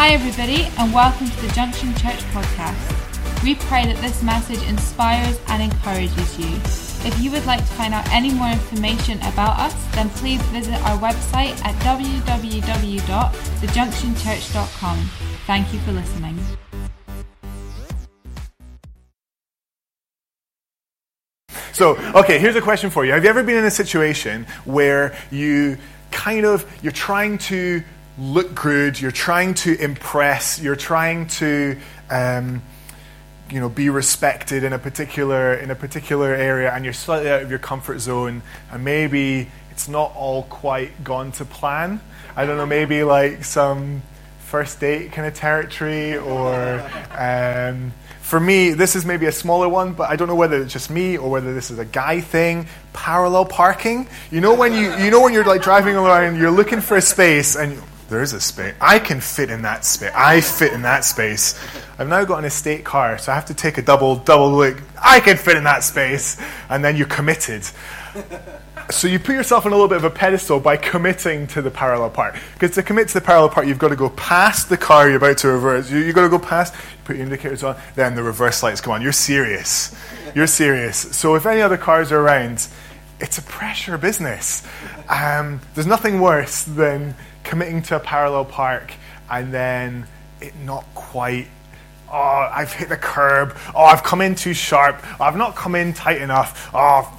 Hi, everybody, and welcome to the Junction Church podcast. We pray that this message inspires and encourages you. If you would like to find out any more information about us, then please visit our website at www.thejunctionchurch.com. Thank you for listening. So, okay, here's a question for you. Have you ever been in a situation where you kind of you're trying to look good, you're trying to impress, you're trying to um, you know be respected in a particular in a particular area, and you're slightly out of your comfort zone, and maybe it's not all quite gone to plan. I don't know, maybe like some first date kind of territory, or um, for me, this is maybe a smaller one, but I don't know whether it's just me or whether this is a guy thing. Parallel parking. You know when you you know when you're like driving along, you're looking for a space, and there's a space. I can fit in that space. I fit in that space. I've now got an estate car, so I have to take a double double look. I can fit in that space, and then you're committed. So you put yourself on a little bit of a pedestal by committing to the parallel park. Because to commit to the parallel park, you've got to go past the car you're about to reverse. You, have got to go past, put your indicators on, then the reverse lights come on. You're serious. You're serious. So if any other cars are around, it's a pressure business. Um, there's nothing worse than committing to a parallel park and then it not quite oh, I've hit the curb. Oh, I've come in too sharp. Oh, I've not come in tight enough. Oh,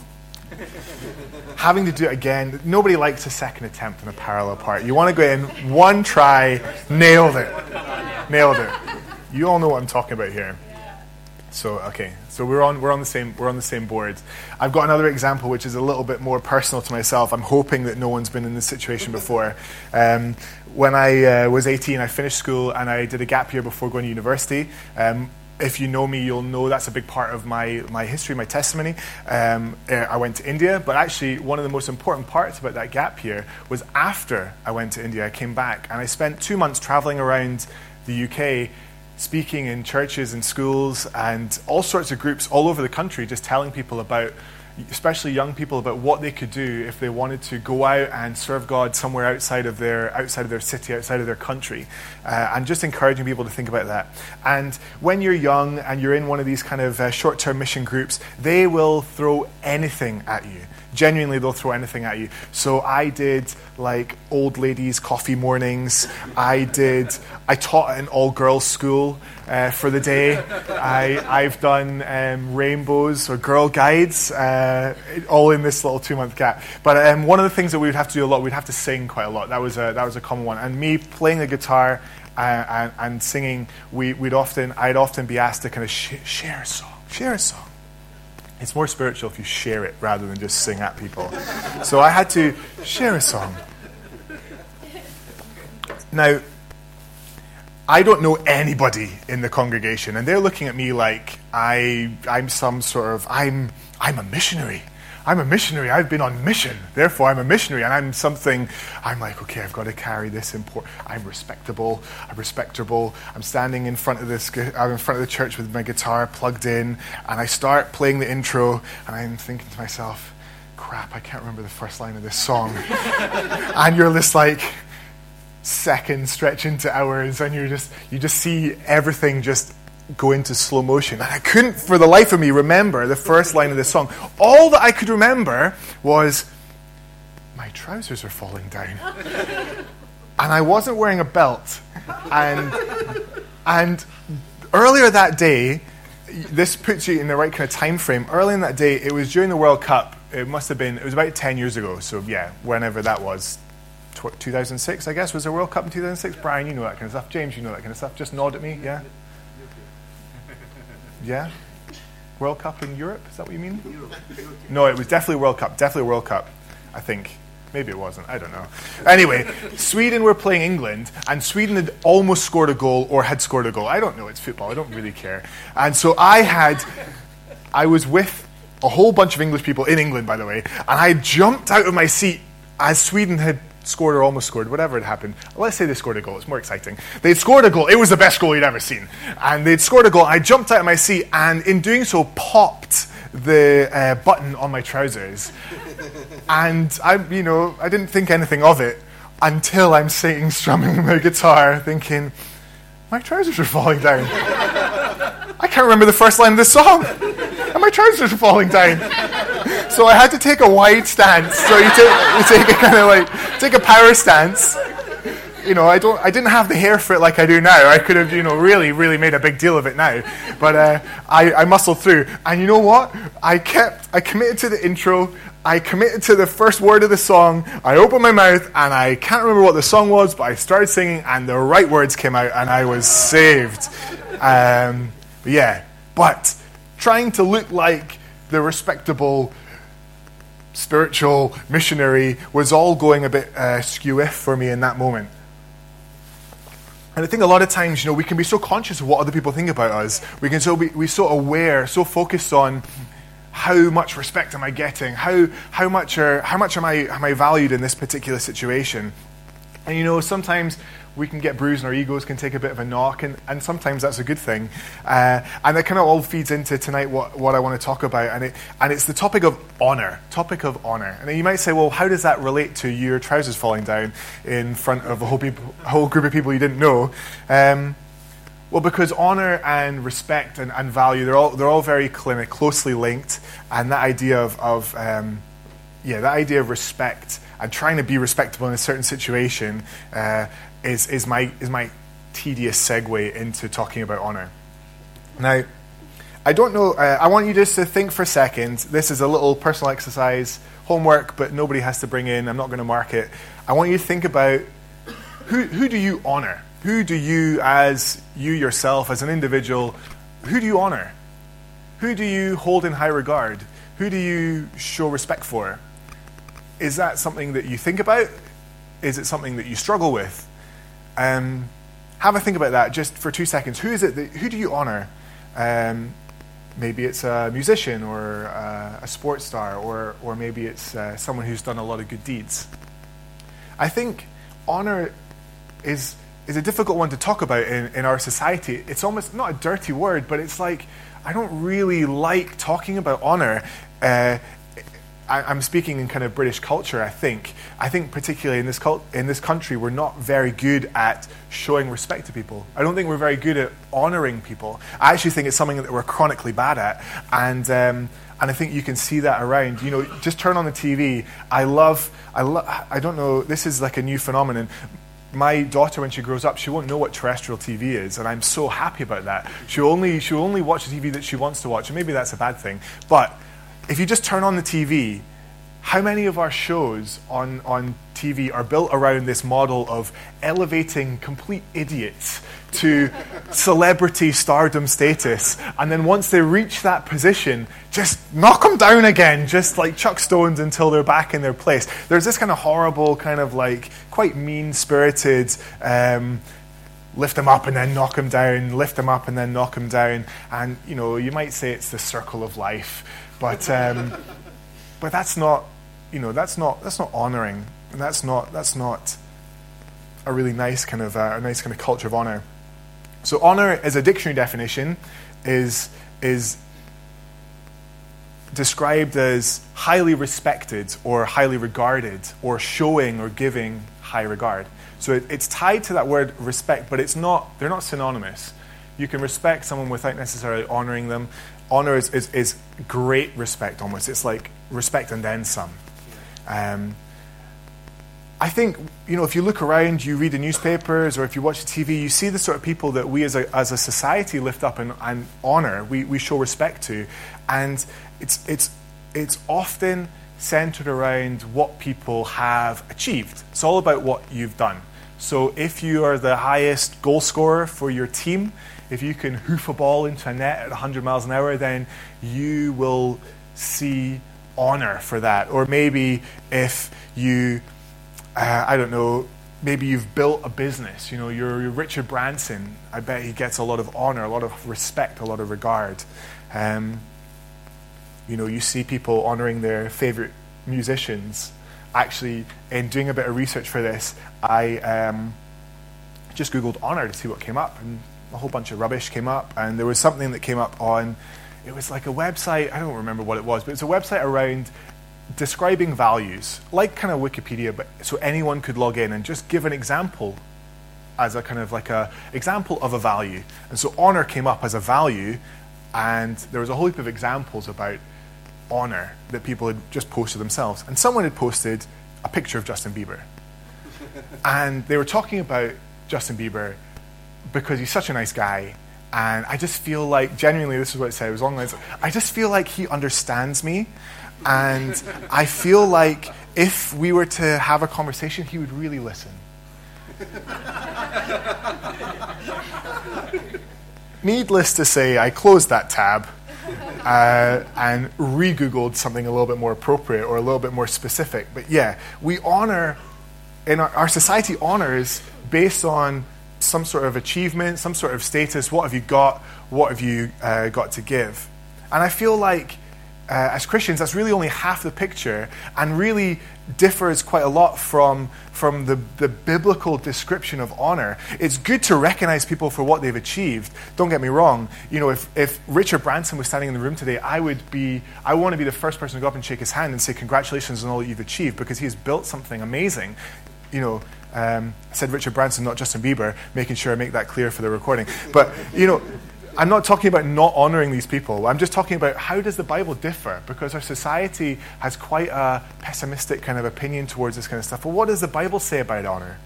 having to do it again. Nobody likes a second attempt in a parallel part. You want to go in, one try, nailed it. Nailed it. You all know what I'm talking about here. So okay, so we're on we're on the same we're on the same board. I've got another example which is a little bit more personal to myself. I'm hoping that no one's been in this situation before. Um, when I uh, was 18, I finished school and I did a gap year before going to university. Um, if you know me, you'll know that's a big part of my, my history, my testimony. Um, uh, I went to India, but actually, one of the most important parts about that gap year was after I went to India, I came back and I spent two months traveling around the UK speaking in churches and schools and all sorts of groups all over the country, just telling people about especially young people, about what they could do if they wanted to go out and serve God somewhere outside of their outside of their city, outside of their country, uh, and just encouraging people to think about that. And when you're young and you're in one of these kind of uh, short-term mission groups, they will throw anything at you genuinely they'll throw anything at you. So i did like old ladies coffee mornings. I did i taught at an all girls school uh, for the day. I, i've done um, rainbows or girl guides uh, all in this little two month gap. But um, one of the things that we would have to do a lot we'd have to sing quite a lot. That was a, that was a common one. And me playing the guitar uh, and, and, singing we, would often i'd often be asked to kind of sh- share a song share a song it's more spiritual if you share it rather than just sing at people. So I had to share a song. Now, I don't know anybody in the congregation, and they're looking at me like I, I'm some sort of I'm, I'm a missionary. I'm a missionary. I've been on mission. Therefore, I'm a missionary. And I'm something, I'm like, okay, I've got to carry this import. I'm respectable. I'm respectable. I'm standing in front of this, I'm uh, in front of the church with my guitar plugged in. And I start playing the intro. And I'm thinking to myself, crap, I can't remember the first line of this song. and you're just like, seconds stretch into hours and you just you just see everything just go into slow motion. And I couldn't, for the life of me, remember the first line of this song. All that I could remember was, my trousers are falling down. and I wasn't wearing a belt. And, and earlier that day, this puts you in the right kind of time frame. Early in that day, it was during the World Cup. It must have been, it was about 10 years ago. So, yeah, whenever that was. 2006, I guess, was the World Cup in 2006. Brian, you know that kind of stuff. James, you know that kind of stuff. Just nod at me, yeah? Yeah? World Cup in Europe? Is that what you mean? No, it was definitely World Cup. Definitely World Cup, I think. Maybe it wasn't. I don't know. Anyway, Sweden were playing England, and Sweden had almost scored a goal or had scored a goal. I don't know. It's football. I don't really care. And so I had, I was with a whole bunch of English people in England, by the way, and I jumped out of my seat as Sweden had scored or almost scored, whatever had happened. Let's say they scored a goal. It's more exciting. They'd scored a goal. It was the best goal you'd ever seen. And they'd scored a goal. I jumped out of my seat and, in doing so, popped the uh, button on my trousers. and I, you know, I didn't think anything of it until I'm sitting strumming my guitar, thinking, my trousers are falling down. I can't remember the first line of the song, and my trousers are falling down. So I had to take a wide stance. So you take, you take a kind of like, take a power stance. You know, I don't, I didn't have the hair for it like I do now. I could have, you know, really, really made a big deal of it now. But uh, I, I muscled through. And you know what? I kept, I committed to the intro. I committed to the first word of the song. I opened my mouth and I can't remember what the song was, but I started singing and the right words came out and I was saved. Um, yeah, but trying to look like the respectable spiritual missionary was all going a bit uh, skew for me in that moment. And I think a lot of times, you know, we can be so conscious of what other people think about us. We can so be we so aware, so focused on how much respect am I getting? How, how, much, are, how much am I, am I valued in this particular situation? And you know, sometimes we can get bruised and our egos can take a bit of a knock, and, and sometimes that's a good thing. Uh, and that kind of all feeds into tonight what, what I want to talk about, and, it, and it's the topic of honor. Topic of honor. And you might say, well, how does that relate to your trousers falling down in front of a whole, people, whole group of people you didn't know? Um, well, because honor and respect and, and value, they're all, they're all very closely linked. And that idea of, of um, yeah, that idea of respect and trying to be respectable in a certain situation uh, is, is, my, is my tedious segue into talking about honor. Now, I don't know, uh, I want you just to think for a second. This is a little personal exercise, homework, but nobody has to bring in. I'm not going to mark it. I want you to think about who, who do you honor? Who do you, as you yourself, as an individual, who do you honor? Who do you hold in high regard? Who do you show respect for? Is that something that you think about? Is it something that you struggle with? Um, have a think about that just for two seconds. Who is it? That, who do you honor? Um, maybe it's a musician or uh, a sports star, or or maybe it's uh, someone who's done a lot of good deeds. I think honor is is a difficult one to talk about in, in our society. It's almost not a dirty word, but it's like I don't really like talking about honor. Uh, I, am speaking in kind of British culture. I think. I think particularly in this cult, in this country, we're not very good at showing respect to people. I don't think we're very good at honoring people. I actually think it's something that we're chronically bad at, and. Um, and I think you can see that around. You know, just turn on the TV. I love, I love, I don't know, this is like a new phenomenon my daughter, when she grows up, she won't know what terrestrial TV is, and I'm so happy about that. She'll only, she'll only watch the TV that she wants to watch, and maybe that's a bad thing. But if you just turn on the TV, how many of our shows on, on TV are built around this model of elevating complete idiots to celebrity stardom status. And then once they reach that position, just knock them down again, just like Chuck Stones until they're back in their place. There's this kind of horrible, kind of like quite mean spirited. Um, lift them up and then knock them down, lift them up and then knock them down. And, you know, you might say it's the circle of life, but, um, but that's not, you know, that's not, that's not honoring. And that's not, that's not a really nice kind of, uh, a nice kind of culture of honor. So honor, as a dictionary definition, is, is described as highly respected or highly regarded or showing or giving high regard. So it, it's tied to that word respect, but it's not, they're not synonymous. You can respect someone without necessarily honoring them. Honor is, is, is great respect almost. It's like respect and then some. Um, I think, you know, if you look around, you read the newspapers, or if you watch the TV, you see the sort of people that we as a, as a society lift up and, and honor, we, we show respect to. And it's, it's, it's often centered around what people have achieved. It's all about what you've done. So if you are the highest goal scorer for your team, if you can hoof a ball into a net at 100 miles an hour, then you will see honor for that. Or maybe if you uh, I don't know, maybe you've built a business. You know, you're, you're, Richard Branson. I bet he gets a lot of honor, a lot of respect, a lot of regard. Um, you know, you see people honoring their favorite musicians. Actually, in doing a bit of research for this, I um, just Googled honor to see what came up, and a whole bunch of rubbish came up. And there was something that came up on, it was like a website, I don't remember what it was, but it's a website around describing values, like kind of Wikipedia, but so anyone could log in and just give an example as a kind of like a example of a value. And so honor came up as a value, and there was a whole heap of examples about honor that people had just posted themselves. And someone had posted a picture of Justin Bieber. and they were talking about Justin Bieber because he's such a nice guy. And I just feel like, genuinely, this is what it said. It was long lines. I just feel like he understands me. And I feel like if we were to have a conversation, he would really listen. Needless to say, I closed that tab uh, and re Googled something a little bit more appropriate or a little bit more specific. But yeah, we honor, in our, our society honors based on some sort of achievement, some sort of status. What have you got? What have you uh, got to give? And I feel like uh, as Christians, that's really only half the picture and really differs quite a lot from, from the, the biblical description of honor. It's good to recognize people for what they've achieved. Don't get me wrong. You know, if, if Richard Branson was standing in the room today, I would be, I want to be the first person to go up and shake his hand and say, Congratulations on all that you've achieved because he has built something amazing. You know, um, I said Richard Branson, not Justin Bieber, making sure I make that clear for the recording. But, you know, I'm not talking about not honoring these people. I'm just talking about how does the Bible differ? Because our society has quite a pessimistic kind of opinion towards this kind of stuff. Well, what does the Bible say about honor?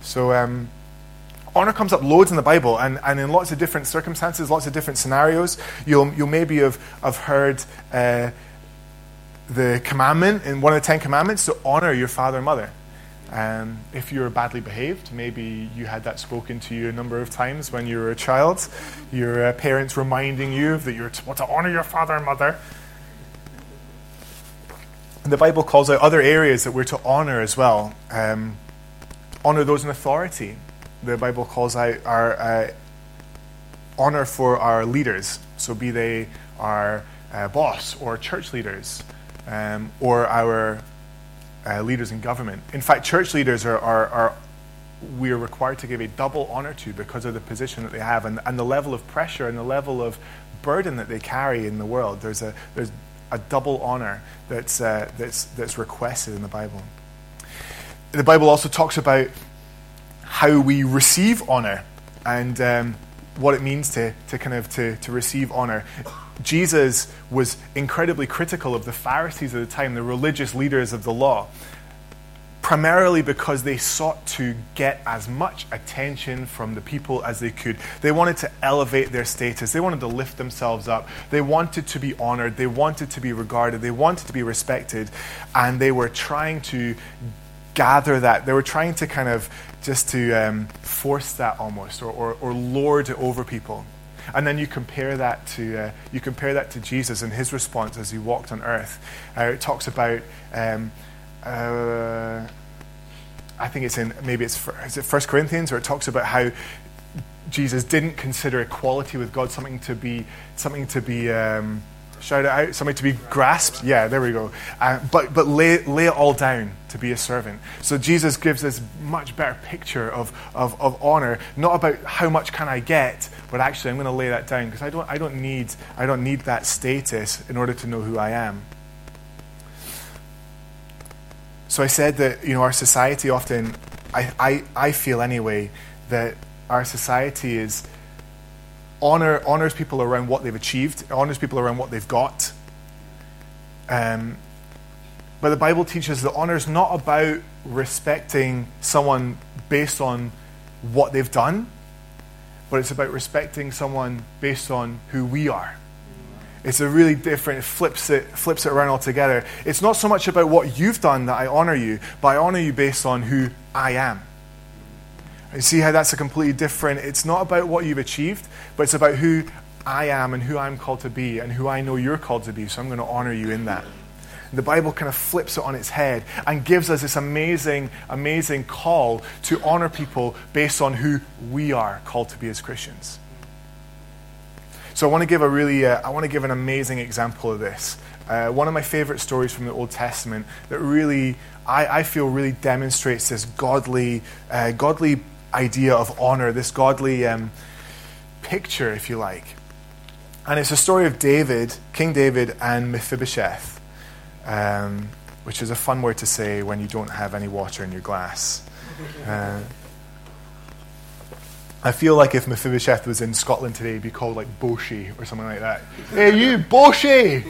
So, um, honor comes up loads in the Bible, and, and in lots of different circumstances, lots of different scenarios. You'll, you'll maybe have, have heard uh, the commandment in one of the Ten Commandments to honor your father and mother. Um, if you're badly behaved, maybe you had that spoken to you a number of times when you were a child. Your uh, parents reminding you that you're to, to honor your father and mother. And the Bible calls out other areas that we're to honor as well. Um, honor those in authority. The Bible calls out our uh, honor for our leaders. So, be they our uh, boss or church leaders um, or our uh, leaders in government. In fact, church leaders are, are, are, we are required to give a double honor to because of the position that they have and, and the level of pressure and the level of burden that they carry in the world. There's a, there's a double honor that's, uh, that's, that's requested in the Bible. The Bible also talks about how we receive honor and um, what it means to, to kind of to, to receive honor. Jesus was incredibly critical of the Pharisees at the time, the religious leaders of the law, primarily because they sought to get as much attention from the people as they could. They wanted to elevate their status, they wanted to lift themselves up, they wanted to be honored, they wanted to be regarded, they wanted to be respected, and they were trying to gather that. They were trying to kind of just to um, force that almost or, or, or lord it over people. And then you compare that to uh, you compare that to Jesus and his response as he walked on earth. Uh, it talks about um, uh, I think it's in maybe it's is it First Corinthians or it talks about how Jesus didn't consider equality with God something to be something to be um, shout it out, something to be grasped. Yeah, there we go. Uh, but but lay, lay it all down to be a servant. So Jesus gives this much better picture of, of, of honor, not about how much can I get, but actually I'm going to lay that down because I don't, I, don't need, I don't need that status in order to know who I am. So I said that you know our society often, I, I, I feel anyway, that our society is honor honors people around what they've achieved, honors people around what they've got. Um, but the Bible teaches that honor is not about respecting someone based on what they've done, but it's about respecting someone based on who we are. It's a really different, it flips it, flips it around altogether. It's not so much about what you've done that I honor you, but I honor you based on who I am. You see how that's a completely different, it's not about what you've achieved, but it's about who I am and who I'm called to be and who I know you're called to be. So I'm going to honor you in that. The Bible kind of flips it on its head and gives us this amazing, amazing call to honor people based on who we are called to be as Christians. So I want to give a really, uh, I want to give an amazing example of this. Uh, one of my favorite stories from the Old Testament that really, I, I feel, really demonstrates this godly, uh, godly idea of honor, this godly um, picture, if you like. And it's a story of David, King David, and Mephibosheth, um, which is a fun word to say when you don't have any water in your glass. Uh, I feel like if Mephibosheth was in Scotland today, he'd be called like Boshi or something like that. hey, you, Boshi!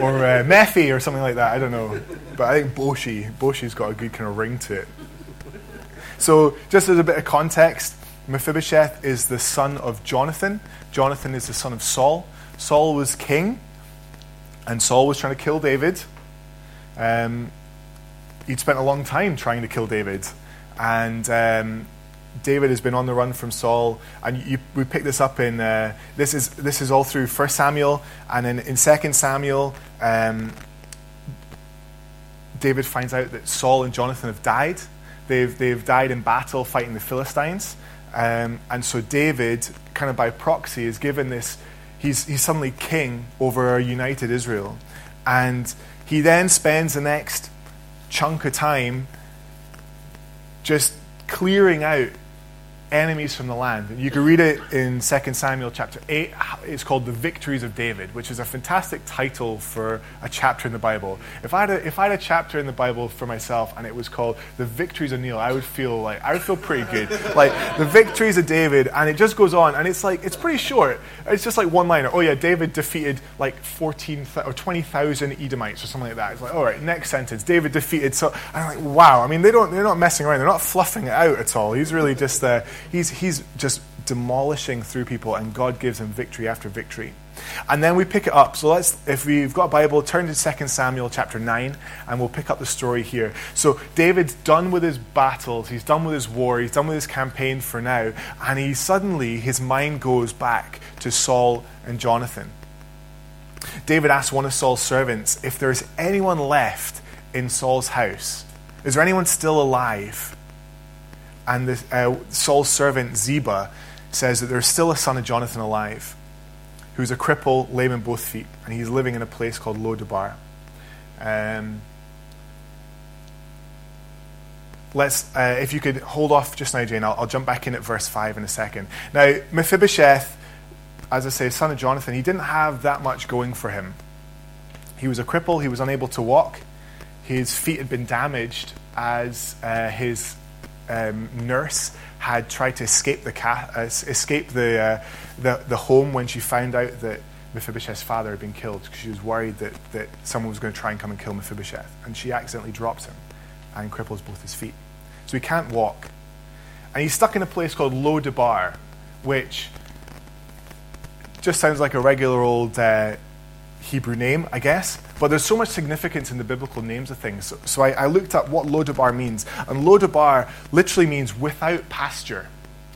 Or uh, Mephi or something like that. I don't know. But I think Boshi, Boshi's got a good kind of ring to it. So, just as a bit of context, Mephibosheth is the son of Jonathan. Jonathan is the son of Saul. Saul was king, and Saul was trying to kill David. Um, he'd spent a long time trying to kill David. And um, David has been on the run from Saul, and you, we pick this up in uh, this is this is all through First Samuel, and in, in Second Samuel, um, David finds out that Saul and Jonathan have died. They've they've died in battle fighting the Philistines, um, and so David, kind of by proxy, is given this. He's he's suddenly king over a united Israel, and he then spends the next chunk of time just clearing out enemies from the land. You can read it in 2 Samuel chapter 8. It's called The Victories of David, which is a fantastic title for a chapter in the Bible. If I had a, if I had a chapter in the Bible for myself and it was called The Victories of Neil, I would feel like I would feel pretty good. like The Victories of David and it just goes on and it's like it's pretty short. It's just like one liner. Oh yeah, David defeated like 14 or 20,000 Edomites or something like that. It's like, all right, next sentence. David defeated so I'm like, wow. I mean, they don't they're not messing around. They're not fluffing it out at all. He's really just uh, he's, he's just demolishing through people, and God gives him victory after victory. And then we pick it up. So let's, if we've got a Bible, turn to 2 Samuel chapter 9, and we'll pick up the story here. So David's done with his battles, he's done with his war, he's done with his campaign for now, and he suddenly, his mind goes back to Saul and Jonathan. David asks one of Saul's servants if there's anyone left in Saul's house. Is there anyone still alive? And the, uh, Saul's servant Ziba says that there's still a son of Jonathan alive who's a cripple, lame in both feet, and he's living in a place called Lodabar. Um, let's, uh, if you could hold off just now, Jane, I'll, I'll, jump back in at verse 5 in a second. Now, Mephibosheth, as I say, son of Jonathan, he didn't have that much going for him. He was a cripple, he was unable to walk, his feet had been damaged as uh, his um, nurse had tried to escape the, ca- uh, escape the, uh, the, the home when she found out that Mephibosheth's father had been killed because she was worried that, that someone was going to try and come and kill Mephibosheth. And she accidentally drops him and cripples both his feet. So he can't walk. And he's stuck in a place called Lo-debar, which just sounds like a regular old uh, Hebrew name, I guess. But there's so much significance in the biblical names of things. So, so I, I, looked up what Lodabar means. And Lodabar literally means without pasture.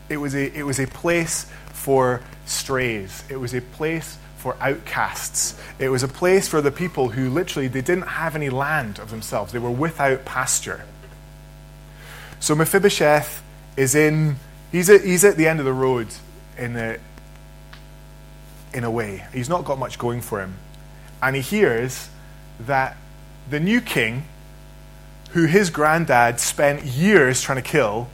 It was, a, it was a place for strays. It was a place for outcasts. It was a place for the people who literally they didn't have any land of themselves. They were without pasture. So Mephibosheth is in he's at, he's at the end of the road in a, in a way. He's not got much going for him and he hears that the new king, who his granddad spent years trying to kill,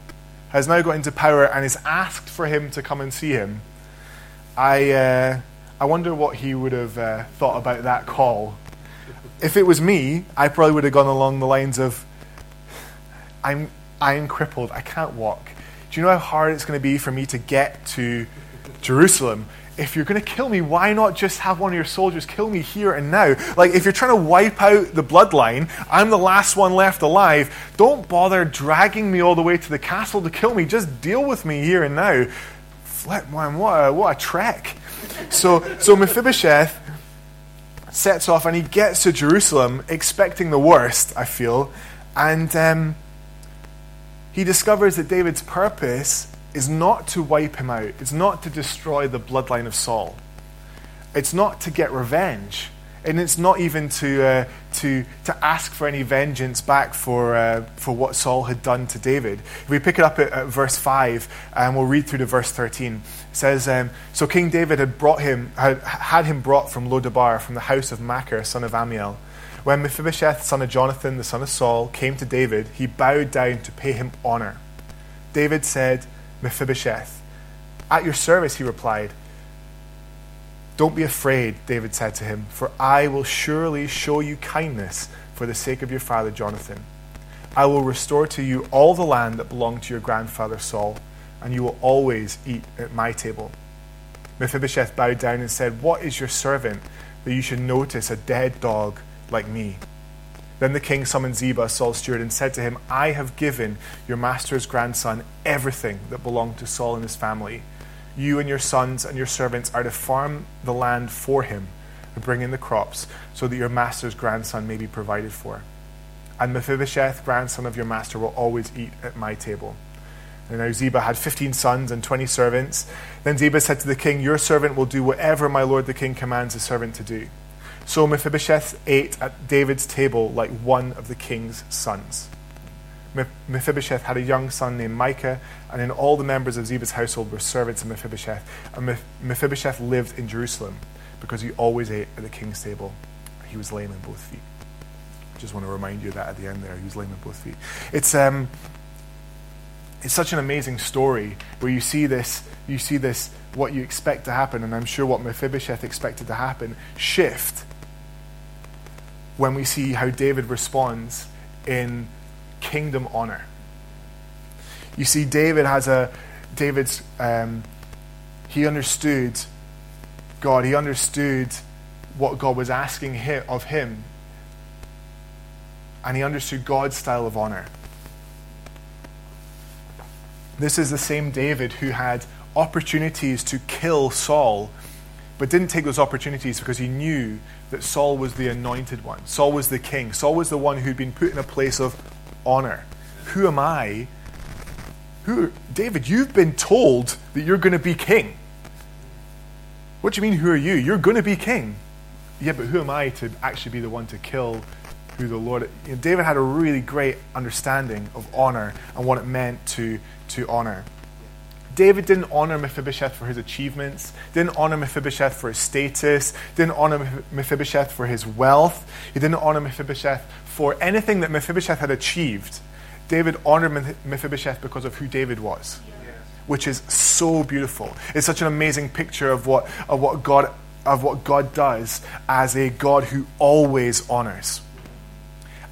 has now got into power and is asked for him to come and see him. I, uh, I wonder what he would have uh, thought about that call. If it was me, I probably would have gone along the lines of, I'm, I'm crippled, I can't walk. Do you know how hard it's going to be for me to get to Jerusalem? If you're going to kill me, why not just have one of your soldiers kill me here and now? Like, if you're trying to wipe out the bloodline, I'm the last one left alive. Don't bother dragging me all the way to the castle to kill me. Just deal with me here and now. Flip, man, what a, what a trek. So, so Mephibosheth sets off and he gets to Jerusalem expecting the worst, I feel. And um, he discovers that David's purpose is not to wipe him out, it's not to destroy the bloodline of Saul, it's not to get revenge. And it's not even to, uh, to, to ask for any vengeance back for, uh, for what Saul had done to David. If we pick it up at, at verse 5, and we'll read through to verse 13, it says, um, So King David had, brought him, had, had him brought from Lodabar, from the house of Machir, son of Ammiel. When Mephibosheth, son of Jonathan, the son of Saul, came to David, he bowed down to pay him honor. David said, Mephibosheth. At your service, he replied. Don't be afraid, David said to him, for I will surely show you kindness for the sake of your father Jonathan. I will restore to you all the land that belonged to your grandfather Saul, and you will always eat at my table. Mephibosheth bowed down and said, What is your servant that you should notice a dead dog like me? Then the king summoned Ziba, Saul's steward, and said to him, I have given your master's grandson everything that belonged to Saul and his family. You and your sons and your servants are to farm the land for him and bring in the crops, so that your master's grandson may be provided for. And Mephibosheth, grandson of your master, will always eat at my table. And now Ziba had 15 sons and 20 servants. Then Ziba said to the king, Your servant will do whatever my lord the king commands his servant to do. So Mephibosheth ate at David's table like one of the king's sons. Mephibosheth had a young son named Micah, and in all the members of Ziba's household were servants of Mephibosheth. And Mephibosheth lived in Jerusalem because he always ate at the king's table. He was lame in both feet. Just want to remind you that at the end there, he was lame in both feet. It's um, it's such an amazing story where you see this, you see this, what you expect to happen, and I'm sure what Mephibosheth expected to happen, shift when we see how David responds in kingdom honor. You see, David has a, David's, um, he understood God, he understood what God was asking him, of him, and he understood God's style of honor. This is the same David who had opportunities to kill Saul, but didn't take those opportunities because he knew that Saul was the anointed one. Saul was the king. Saul was the one who'd been put in a place of honor. Who am I? Who, David, you've been told that you're going to be king. What do you mean, who are you? You're going to be king. Yeah, but who am I to actually be the one to kill who the Lord. You know, David had a really great understanding of honor and what it meant to, to honor. David didn't honor Mephibosheth for his achievements, didn't honor Mephibosheth for his status, didn't honor Mephibosheth for his wealth, he didn't honor Mephibosheth for anything that Mephibosheth had achieved. David honored Mephibosheth because of who David was, which is so beautiful. It's such an amazing picture of what, of what God of what God does as a God who always honors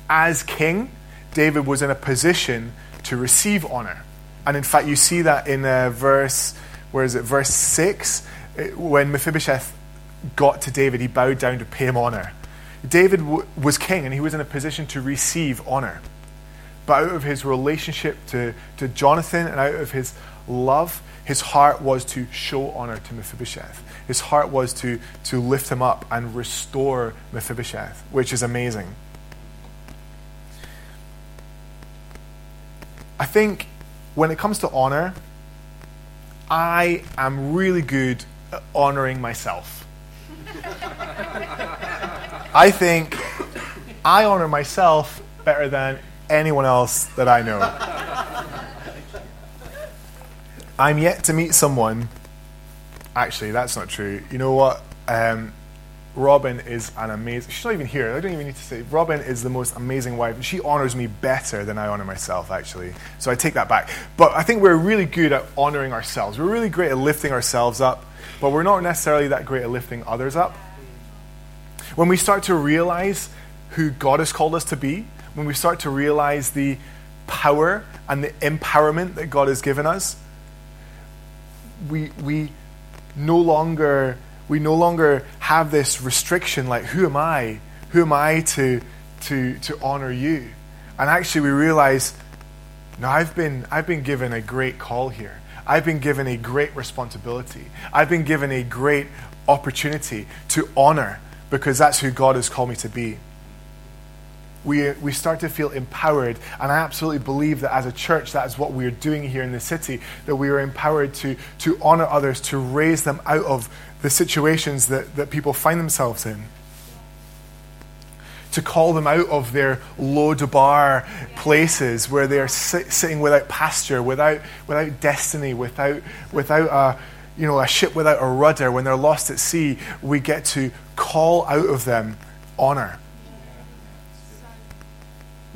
as king, David was in a position to receive honor. And in fact, you see that in uh, verse, where is it, verse 6, when Mephibosheth got to David, he bowed down to pay him honor. David w- was king and he was in a position to receive honor. But out of his relationship to, to Jonathan and out of his love, his heart was to show honor to Mephibosheth. His heart was to, to lift him up and restore Mephibosheth, which is amazing. I think when it comes to honor, I am really good at honoring myself. I think I honor myself better than anyone else that I know. I'm yet to meet someone. Actually, that's not true. You know what? Um, Robin is an amazing. She's not even here. I don't even need to say. Robin is the most amazing wife. She honors me better than I honor myself, actually. So I take that back. But I think we're really good at honoring ourselves. We're really great at lifting ourselves up, but we're not necessarily that great at lifting others up. When we start to realize who God has called us to be, when we start to realize the power and the empowerment that God has given us, we we no longer we no longer have this restriction like, who am I? Who am I to, to, to honor you? And actually, we realize, no, I've been, I've been given a great call here. I've been given a great responsibility. I've been given a great opportunity to honor because that's who God has called me to be. We, we start to feel empowered, and I absolutely believe that as a church, that is what we are doing here in the city, that we are empowered to, to honor others, to raise them out of the situations that, that people find themselves in. To call them out of their Lo-debar places where they are sit, sitting without pasture, without, without destiny, without, without a, you know, a ship without a rudder, when they're lost at sea, we get to call out of them honor.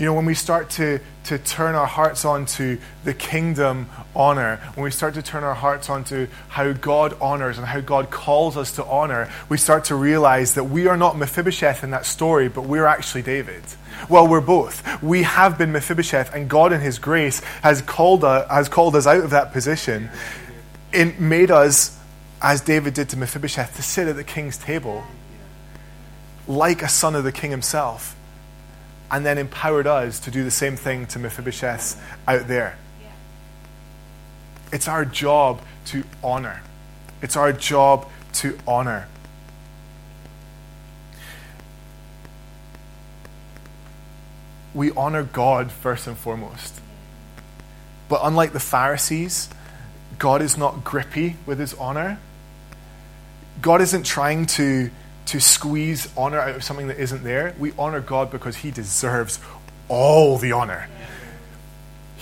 You know, when we start to, to turn our hearts onto the kingdom honor, when we start to turn our hearts onto how God honors and how God calls us to honor, we start to realize that we are not Mephibosheth in that story, but we're actually David. Well, we're both. We have been Mephibosheth, and God, in His grace, has called us, has called us out of that position and made us, as David did to Mephibosheth, to sit at the king's table like a son of the king himself, and then empowered us to do the same thing to Mephibosheth out there. It's our job to honor. It's our job to honor. We honor God first and foremost. But unlike the Pharisees, God is not grippy with his honor. God isn't trying to, to squeeze honor out of something that isn't there. We honor God because he deserves all the honor.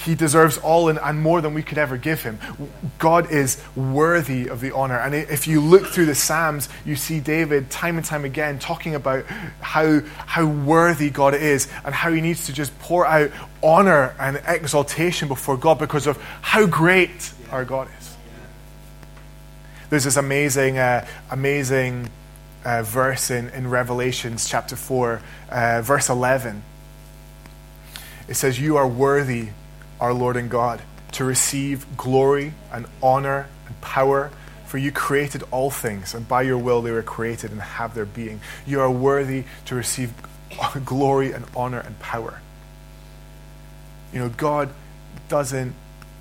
He deserves all and, and, more than we could ever give him. God is worthy of the honor. And if you look through the Psalms, you see David time and time again talking about how, how worthy God is and how he needs to just pour out honor and exaltation before God because of how great our God is. There's this amazing, uh, amazing uh, verse in, in Revelations chapter 4, uh, verse 11. It says, You are worthy our Lord and God, to receive glory and honor and power. For you created all things, and by your will they were created and have their being. You are worthy to receive glory and honor and power. You know, God doesn't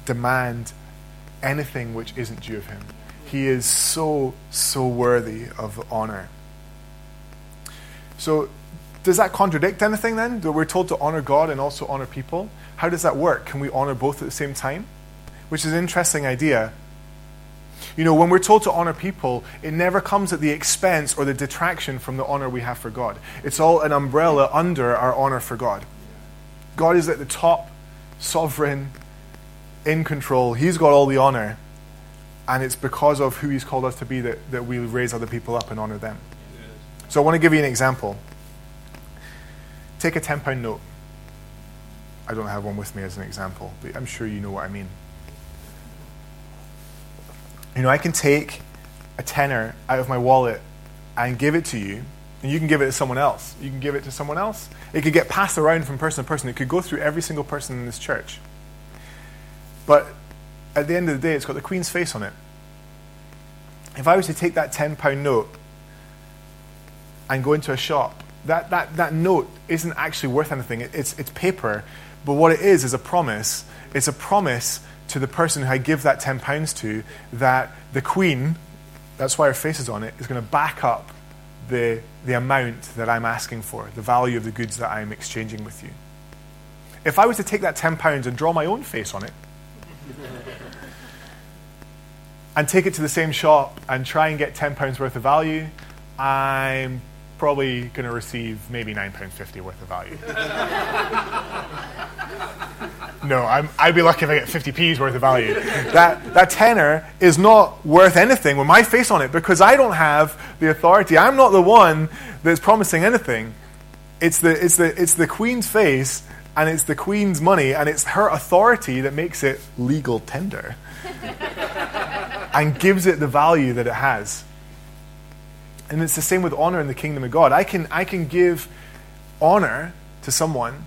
demand anything which isn't due of Him. He is so, so worthy of honor. So, does that contradict anything then? That we're told to honor God and also honor people? How does that work? Can we honor both at the same time? Which is an interesting idea. You know, when we're told to honor people, it never comes at the expense or the detraction from the honor we have for God. It's all an umbrella under our honor for God. God is at the top, sovereign, in control. He's got all the honor. And it's because of who He's called us to be that, that we raise other people up and honor them. So I want to give you an example. Take a £10 note. I don't have one with me as an example, but I'm sure you know what I mean. You know, I can take a tenner out of my wallet and give it to you, and you can give it to someone else. You can give it to someone else. It could get passed around from person to person. It could go through every single person in this church. But at the end of the day, it's got the Queen's face on it. If I was to take that £10 note and go into a shop, that, that, that note isn't actually worth anything. It's, it's paper but what it is is a promise. It's a promise to the person who I give that £10 to that the Queen, that's why her face is on it, is going to back up the, the amount that I'm asking for, the value of the goods that I'm exchanging with you. If I was to take that £10 and draw my own face on it, and take it to the same shop and try and get £10 worth of value, I'm probably going to receive maybe £9.50 worth of value. no, I'm, I'd be lucky if I get 50p's worth of value. That, that tenner is not worth anything with my face on it because I don't have the authority. I'm not the one that's promising anything. It's the, it's the, it's the Queen's face and it's the Queen's money and it's her authority that makes it legal tender and gives it the value that it has. And it's the same with honor in the kingdom of God. I can, I can give honor to someone,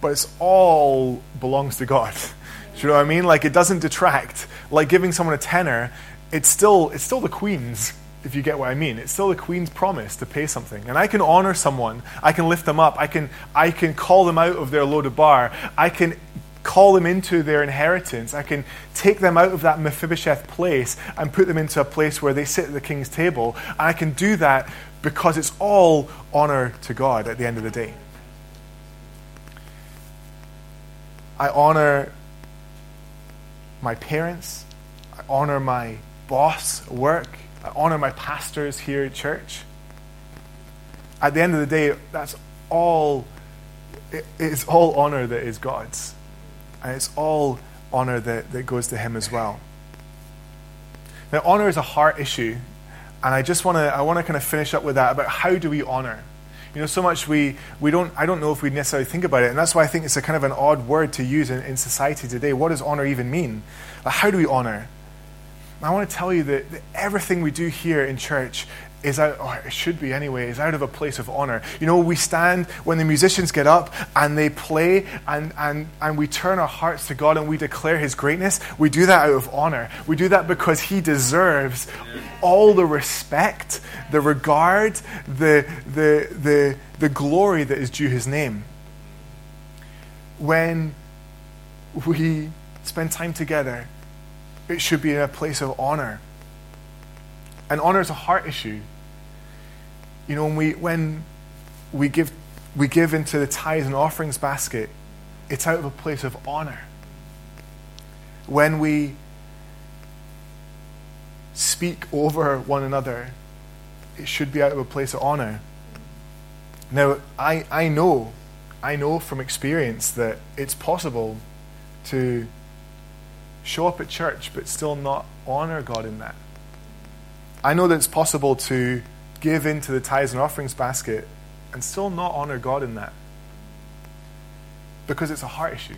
but it's all belongs to God. Do you know what I mean? Like it doesn't detract. Like giving someone a tenner, it's still it's still the queen's, if you get what I mean. It's still the queen's promise to pay something. And I can honor someone, I can lift them up, I can I can call them out of their Lo-debar, I can call them into their inheritance. I can take them out of that Mephibosheth place and put them into a place where they sit at the king's table. And I can do that because it's all honor to God at the end of the day. I honor my parents. I honor my boss work. I honor my pastors here at church. At the end of the day, that's all, it's all honor that is God's. And it's all honor that, that goes to him as well. Now, honor is a heart issue. And I just want to I want to kind of finish up with that about how do we honor? You know, so much we, we don't, I don't know if we necessarily think about it. And that's why I think it's a kind of an odd word to use in, in society today. What does honor even mean? Like, how do we honor? I want to tell you that, that everything we do here in church is out, or it should be anyway, is out of a place of honor. You know, we stand when the musicians get up and they play and, and, and we turn our hearts to God and we declare His greatness. We do that out of honor. We do that because He deserves all the respect, the regard, the, the, the, the glory that is due His name. When we spend time together, it should be in a place of honor. And honor is a heart issue. You know, when we, when we, give, we give into the tithes and offerings basket, it's out of a place of honor. When we speak over one another, it should be out of a place of honor. Now, I, I know, I know from experience that it's possible to show up at church but still not honor God in that. I know that it's possible to give into the tithes and offerings basket and still not honor God in that because it's a heart issue.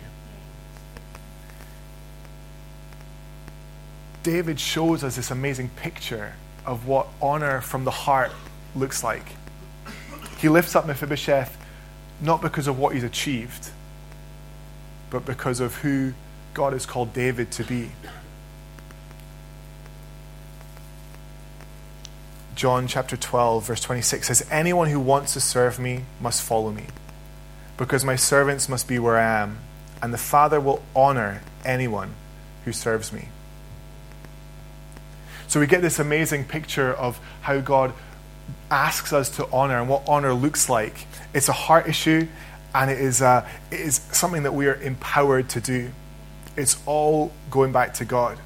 David shows us this amazing picture of what honor from the heart looks like. He lifts up Mephibosheth not because of what he's achieved, but because of who God has called David to be. John chapter 12, verse 26 says, Anyone who wants to serve me must follow me, because my servants must be where I am, and the Father will honor anyone who serves me. So we get this amazing picture of how God asks us to honor and what honor looks like. It's a heart issue, and it is, uh, it is something that we are empowered to do. It's all going back to God.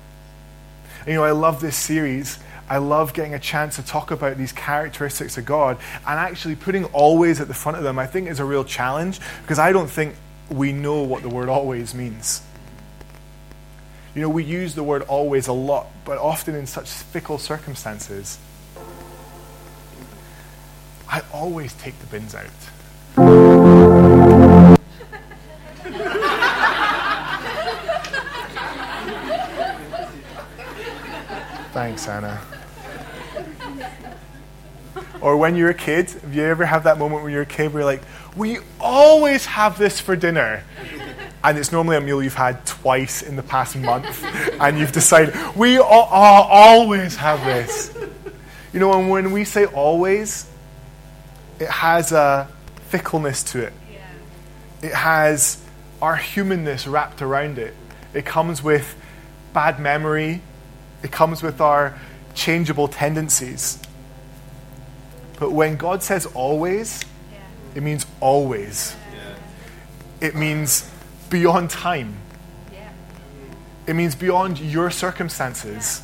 And, you know, I love this series I love getting a chance to talk about these characteristics of God and actually putting always at the front of them, I think is a real challenge because I don't think we know what the word always means. You know, we use the word always a lot, but often in such fickle circumstances. I always take the bins out. Thanks, Anna. Or when you're a kid, have you ever had that moment when you're a kid where you're like, we always have this for dinner? And it's normally a meal you've had twice in the past month, and you've decided, we all, always have this. You know, and when we say always, it has a fickleness to it. It has our humanness wrapped around it. It comes with bad memory, it comes with our changeable tendencies. But when God says always, yeah. it means always. Yeah. It means beyond time. Yeah. It means beyond your circumstances.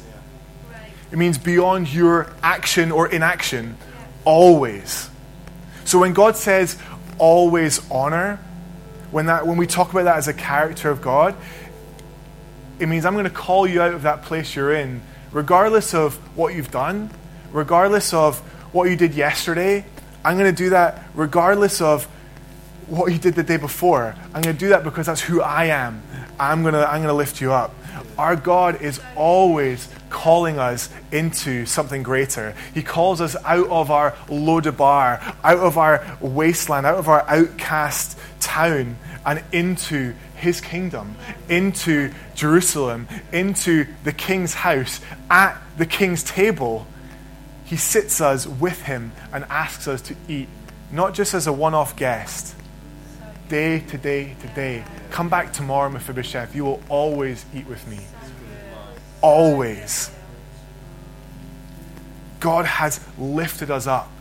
It means beyond your action or inaction. Always. So when God says always honor, when, that, when we talk about that as a character of God, it means I'm going to call you out of that place you're in, regardless of what you've done, regardless of what you did yesterday. I'm going to do that regardless of what you did the day before. I'm going to do that because that's who I am. I'm going to, I'm going to lift you up. Our God is always calling us into something greater. He calls us out of our Lo-debar, out of our wasteland, out of our outcast town, and into his kingdom, into Jerusalem, into the king's house, at the king's table he sits us with him and asks us to eat, not just as a one off guest, day to day to day. Come back tomorrow, Mephibosheth. You will always eat with me. Always. God has lifted us up.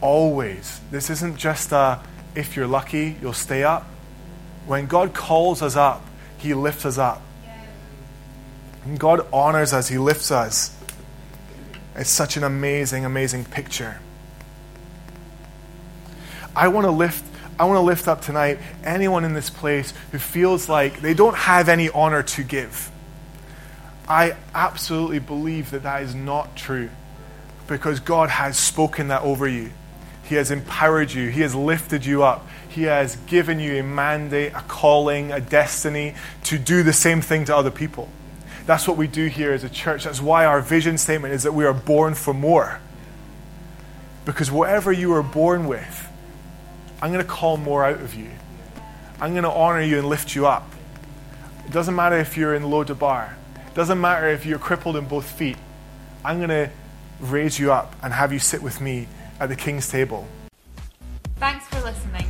Always. This isn't just a if you're lucky, you'll stay up. When God calls us up, He lifts us up. And God honors us, He lifts us. It's such an amazing, amazing picture. I want to lift I want to lift up tonight anyone in this place who feels like they don't have any honor to give. I absolutely believe that that is not true because God has spoken that over you. He has empowered you. He has lifted you up. He has given you a mandate, a calling, a destiny to do the same thing to other people. That's what we do here as a church. That's why our vision statement is that we are born for more. Because whatever you are born with, I'm going to call more out of you. I'm going to honor you and lift you up. It doesn't matter if you're in Lo-debar. It doesn't matter if you're crippled in both feet. I'm going to raise you up and have you sit with me at the King's table. Thanks for listening.